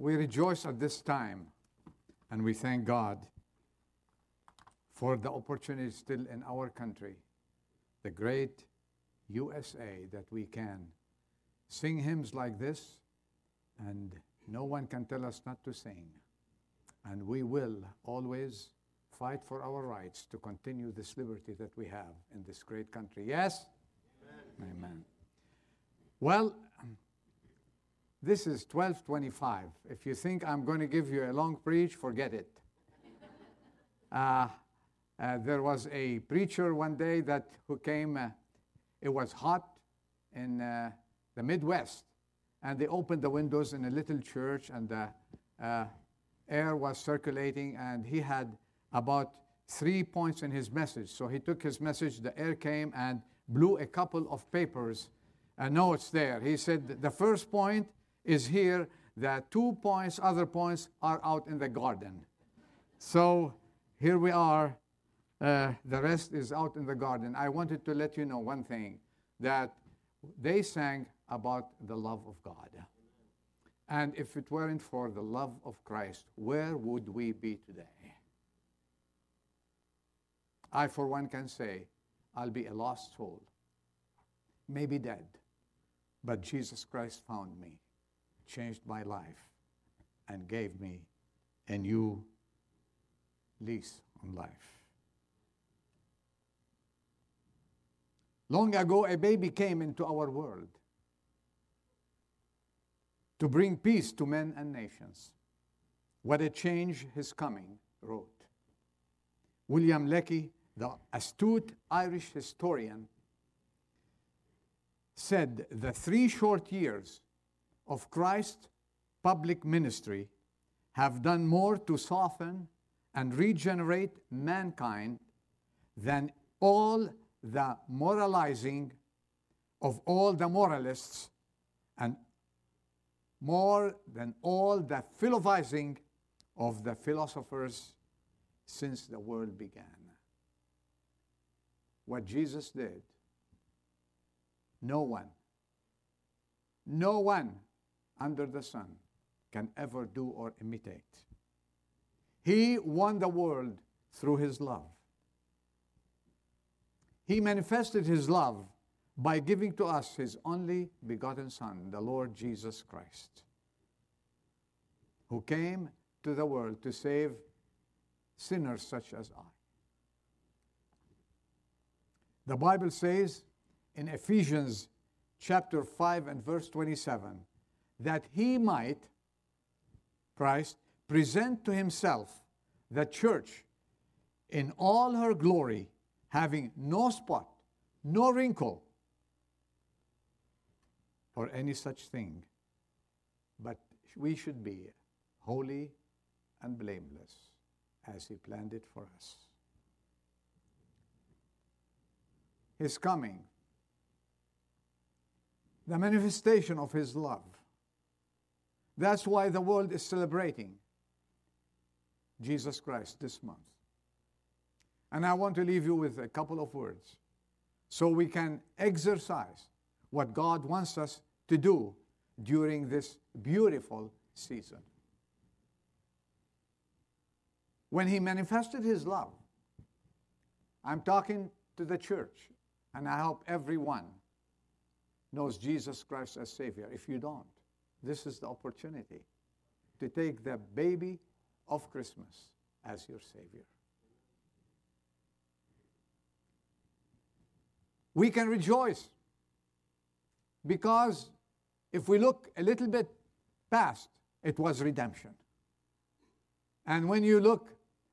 we rejoice at this time and we thank God for the opportunity still in our country, the great USA, that we can sing hymns like this and no one can tell us not to sing. And we will always fight for our rights to continue this liberty that we have in this great country. Yes? Amen. Amen. Well, this is 1225. If you think I'm going to give you a long preach, forget it. Uh, uh, there was a preacher one day that who came, uh, it was hot in uh, the Midwest, and they opened the windows in a little church, and the uh, air was circulating, and he had about three points in his message. So he took his message, the air came and blew a couple of papers, and notes there. He said, The first point is here, the two points, other points, are out in the garden. So here we are. Uh, the rest is out in the garden. I wanted to let you know one thing that they sang about the love of God. And if it weren't for the love of Christ, where would we be today? I, for one, can say, I'll be a lost soul, maybe dead, but Jesus Christ found me, changed my life, and gave me a new lease on life. Long ago, a baby came into our world to bring peace to men and nations. What a change his coming wrought. William Lecky, the astute Irish historian, said the three short years of Christ's public ministry have done more to soften and regenerate mankind than all the moralizing of all the moralists and more than all the philosophizing of the philosophers since the world began. What Jesus did, no one, no one under the sun can ever do or imitate. He won the world through his love. He manifested his love by giving to us his only begotten Son, the Lord Jesus Christ, who came to the world to save sinners such as I. The Bible says in Ephesians chapter 5 and verse 27 that he might, Christ, present to himself the church in all her glory, having no spot, no wrinkle, or any such thing, but we should be holy and blameless as He planned it for us. His coming, the manifestation of His love. That's why the world is celebrating Jesus Christ this month. And I want to leave you with a couple of words so we can exercise what God wants us to do during this beautiful season. When He manifested His love, I'm talking to the church, and I hope everyone knows Jesus Christ as Savior. If you don't, this is the opportunity to take the baby of Christmas as your Savior. We can rejoice because if we look a little bit past, it was redemption. And when you look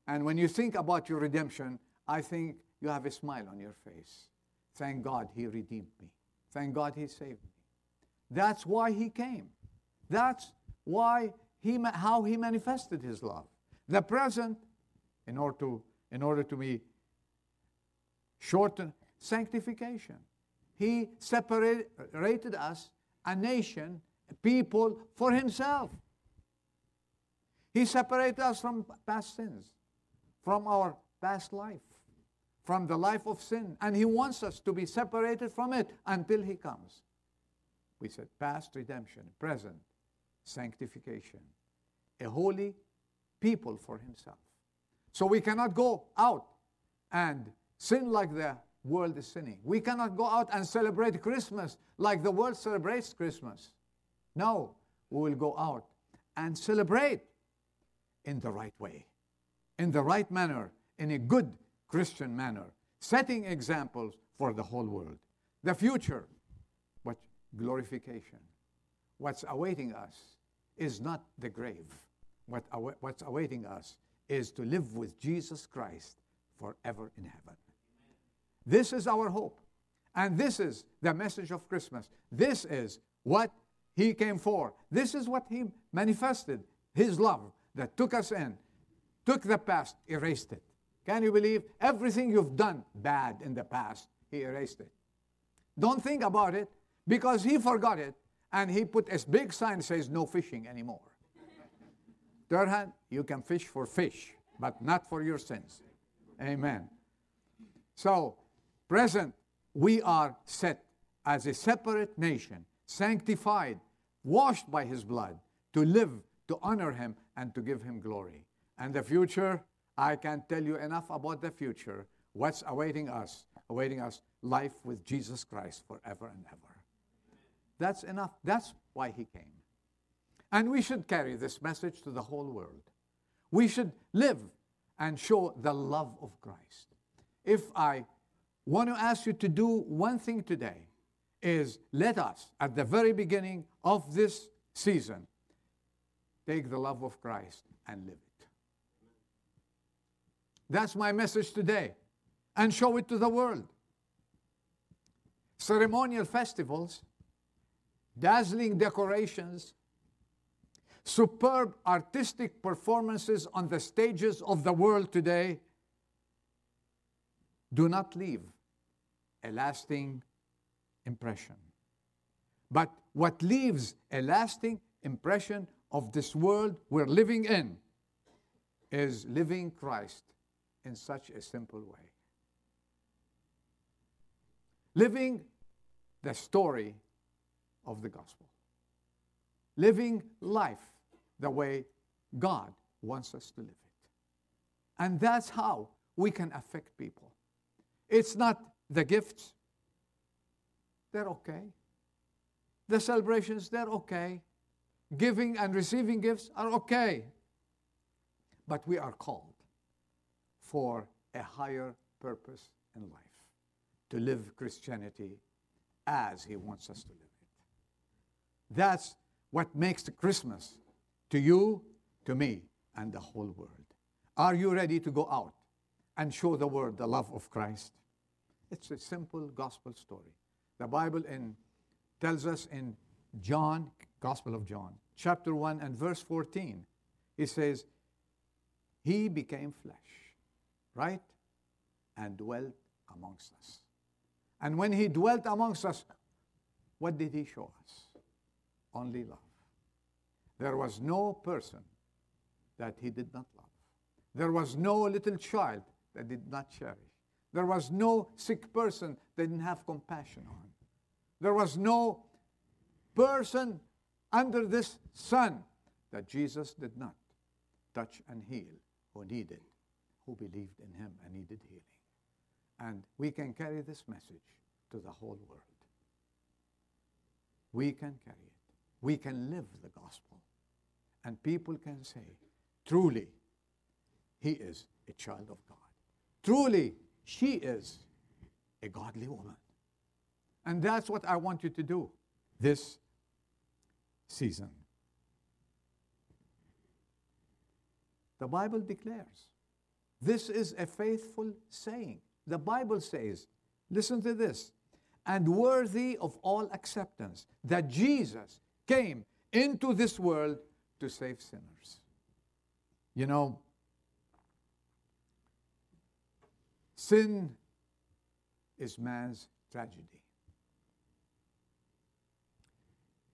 and when you think about your redemption, I think you have a smile on your face. Thank God he redeemed me. Thank God he saved me. That's why he came. That's why he, how he manifested his love. The present, in order to, in order to be shortened, sanctification. He separated us, a nation, a people, for himself. He separated us from past sins, from our past life, from the life of sin. And he wants us to be separated from it until he comes. We said past redemption, present sanctification. a holy people for himself. So we cannot go out and sin like the world is sinning. We cannot go out and celebrate Christmas like the world celebrates Christmas. No, we will go out and celebrate in the right way, in the right manner, in a good Christian manner, setting examples for the whole world. The future, what glorification. What's awaiting us is not the grave. What what's awaiting us is to live with Jesus Christ forever in heaven. This is our hope. And this is the message of Christmas. This is what He came for. This is what He manifested His love that took us in, took the past, erased it. Can you believe? Everything you've done bad in the past, He erased it. Don't think about it because He forgot it and He put a big sign says no fishing anymore. Third hand, you can fish for fish, but not for your sins. Amen. So, present, we are set as a separate nation, sanctified, washed by His blood, to live, to honor Him, and to give Him glory. And the future, I can't tell you enough about the future. What's awaiting us? Awaiting us life with Jesus Christ forever and ever. That's enough. That's why He came. And we should carry this message to the whole world. We should live and show the love of Christ. If I want to ask you to do one thing today, is let us, at the very beginning of this season, take the love of Christ and live it. That's my message today. And show it to the world. Ceremonial festivals, dazzling decorations, superb artistic performances on the stages of the world today do not leave a lasting impression. But what leaves a lasting impression of this world we're living in is living Christ in such a simple way. Living the story of the gospel. Living life the way God wants us to live it. And that's how we can affect people. It's not the gifts, they're okay. The celebrations, they're okay. Giving and receiving gifts are okay. But we are called for a higher purpose in life to live Christianity as He wants us to live. That's what makes the Christmas to you, to me, and the whole world. Are you ready to go out and show the world the love of Christ? It's a simple gospel story. The Bible in, tells us in John, Gospel of John, chapter 1 and verse 14, it says, He became flesh, right? And dwelt amongst us. And when He dwelt amongst us, what did He show us? Only love. There was no person that he did not love. There was no little child that did not cherish. There was no sick person that didn't have compassion on. There was no person under this sun that Jesus did not touch and heal who needed, who believed in him and needed healing. And we can carry this message to the whole world. We can carry it. We can live the gospel. And people can say, truly, he is a child of God. Truly, she is a godly woman. And that's what I want you to do this season. The Bible declares this is a faithful saying. The Bible says, listen to this, and worthy of all acceptance that Jesus came into this world to save sinners. You know, sin is man's tragedy.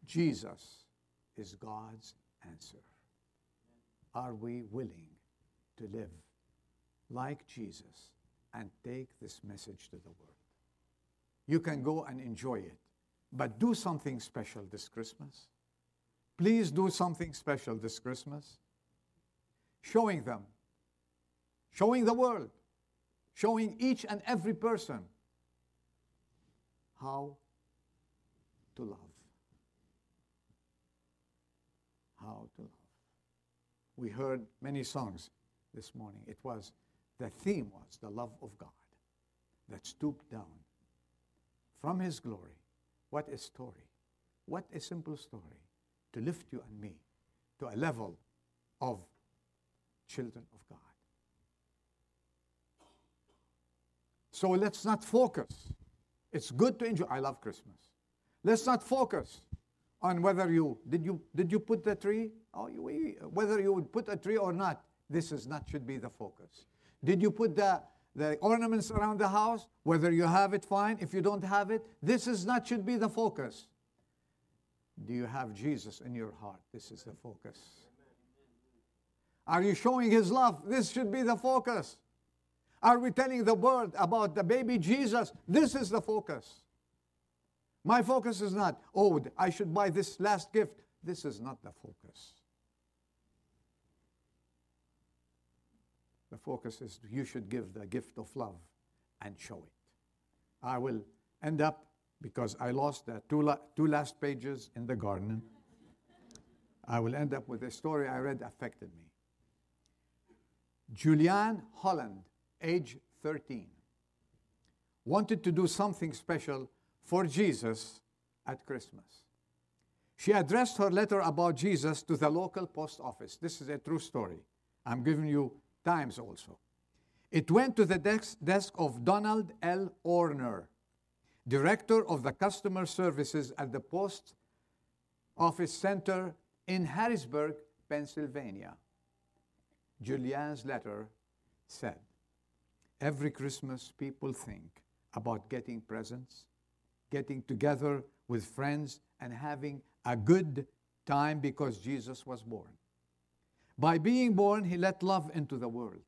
Jesus is God's answer. Are we willing to live like Jesus and take this message to the world? You can go and enjoy it, but do something special this Christmas. Please do something special this Christmas. showing them, showing the world, showing each and every person how to love. How to love. We heard many songs this morning. It was, the theme was the love of God that stooped down from His glory. What a story. What a simple story to lift you and me to a level of children of God. So let's not focus. It's good to enjoy. I love Christmas. Let's not focus on whether you did you did you put the tree oh, you, whether you would put a tree or not. This is not should be the focus. Did you put the the ornaments around the house? Whether you have it, fine. If you don't have it, this is not should be the focus. Do you have Jesus in your heart? This is the focus. Are you showing His love? This should be the focus. Are we telling the world about the baby Jesus? This is the focus. My focus is not, oh, I should buy this last gift. This is not the focus. Focus is you should give the gift of love and show it. I will end up because I lost the two, la- two last pages in the garden. I will end up with a story I read affected me. Julianne Holland, age 13, wanted to do something special for Jesus at Christmas. She addressed her letter about Jesus to the local post office. This is a true story. I'm giving you times also. It went to the desk, of Donald L. Orner, director of the customer services at the post office center in Harrisburg, Pennsylvania. Julianne's letter said, Every Christmas, people think about getting presents, getting together with friends, and having a good time because Jesus was born. By being born, he let love into the world.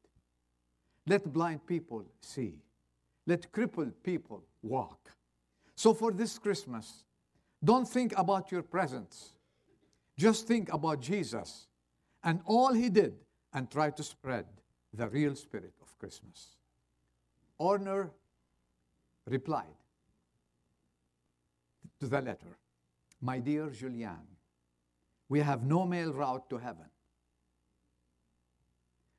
Let blind people see. Let crippled people walk. So for this Christmas, don't think about your presents. Just think about Jesus and all he did and try to spread the real spirit of Christmas. Orner replied to the letter My dear Julianne, we have no mail route to heaven.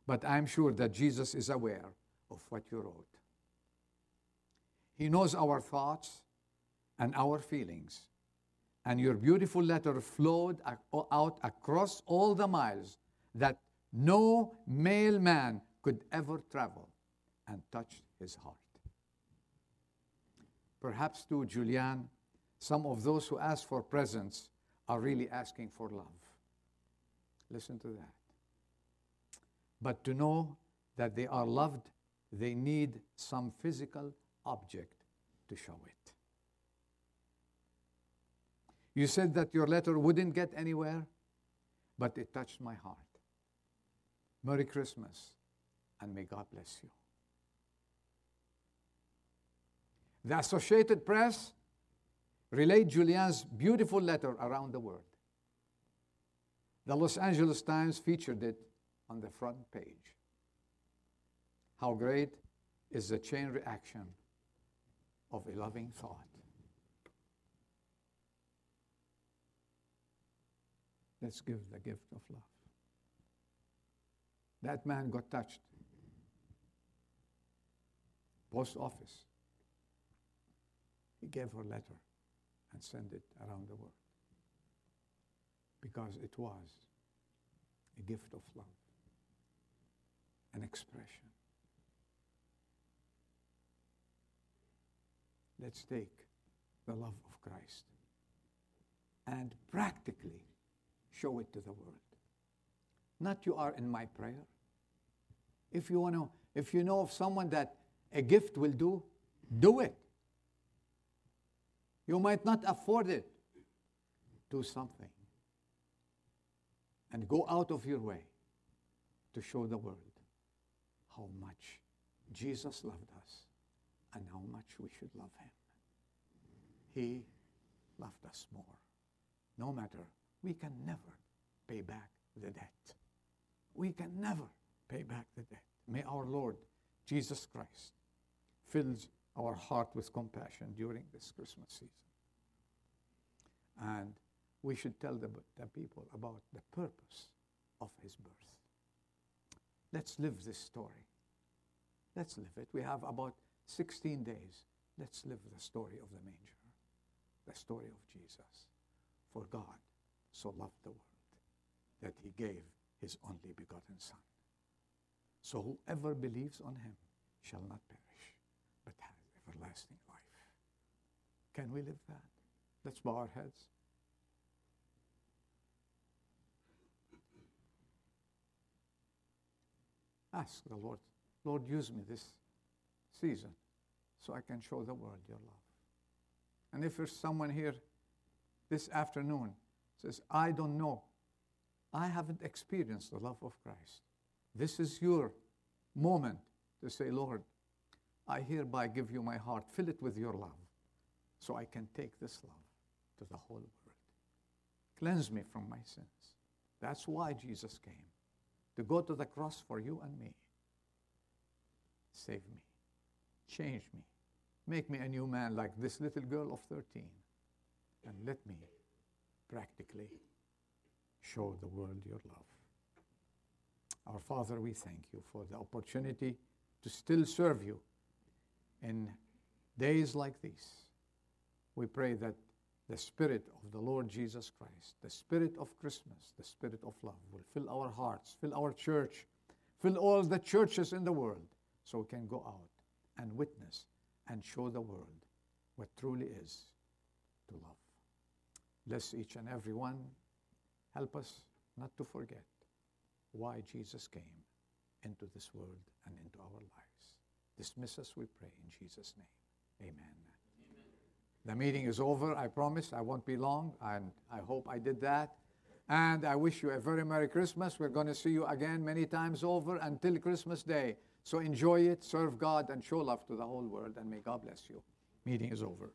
But I'm sure that Jesus is aware of what you wrote. He knows our thoughts and our feelings. And your beautiful letter flowed out across all the miles that no mailman could ever travel and touched his heart. Perhaps too, Julianne, some of those who ask for presents are really asking for love. Listen to that. But to know that they are loved, they need some physical object to show it. You said that your letter wouldn't get anywhere, but it touched my heart. Merry Christmas, and may God bless you. The Associated Press relayed Julianne's beautiful letter around the world. The Los Angeles Times featured it on the front page. How great is the chain reaction of a loving thought? Let's give the gift of love. That man got touched. Post office. He gave her a letter and sent it around the world because it was a gift of love, an expression. Let's take the love of Christ and practically show it to the world. Not you are in my prayer. If you want to, if you know of someone that a gift will do, do it. You might not afford it. Do something. And go out of your way to show the world how much Jesus loved us and how much we should love him. He loved us more. No matter, we can never pay back the debt we can never pay back the debt. May our Lord Jesus Christ fills our heart with compassion during this Christmas season. And we should tell the, the people about the purpose of his birth. Let's live this story. Let's live it. We have about 16 days. Let's live the story of the manger, the story of Jesus. For God so loved the world that he gave his only begotten Son. So whoever believes on him shall not perish, but have everlasting life. Can we live that? Let's bow our heads. Ask the Lord, Lord, use me this season so I can show the world your love. And if there's someone here this afternoon says, I don't know, I haven't experienced the love of Christ, this is your moment to say, Lord, I hereby give you my heart. Fill it with your love so I can take this love to the whole world. Cleanse me from my sins. That's why Jesus came to go to the cross for you and me. Save me. Change me. Make me a new man like this little girl of 13. And let me practically show the world your love. Our Father, we thank you for the opportunity to still serve you in days like these. We pray that the Spirit of the Lord Jesus Christ, the Spirit of Christmas, the Spirit of love will fill our hearts, fill our church, fill all the churches in the world so we can go out and witness and show the world what truly is to love. Bless each and every one. Help us not to forget why Jesus came into this world and into our lives. Dismiss us, we pray, in Jesus' name. Amen. Amen. The meeting is over. I promise I won't be long, and I hope I did that. And I wish you a very Merry Christmas. We're going to see you again many times over until Christmas Day. So enjoy it, serve God, and show love to the whole world, and may God bless you. Meeting is over.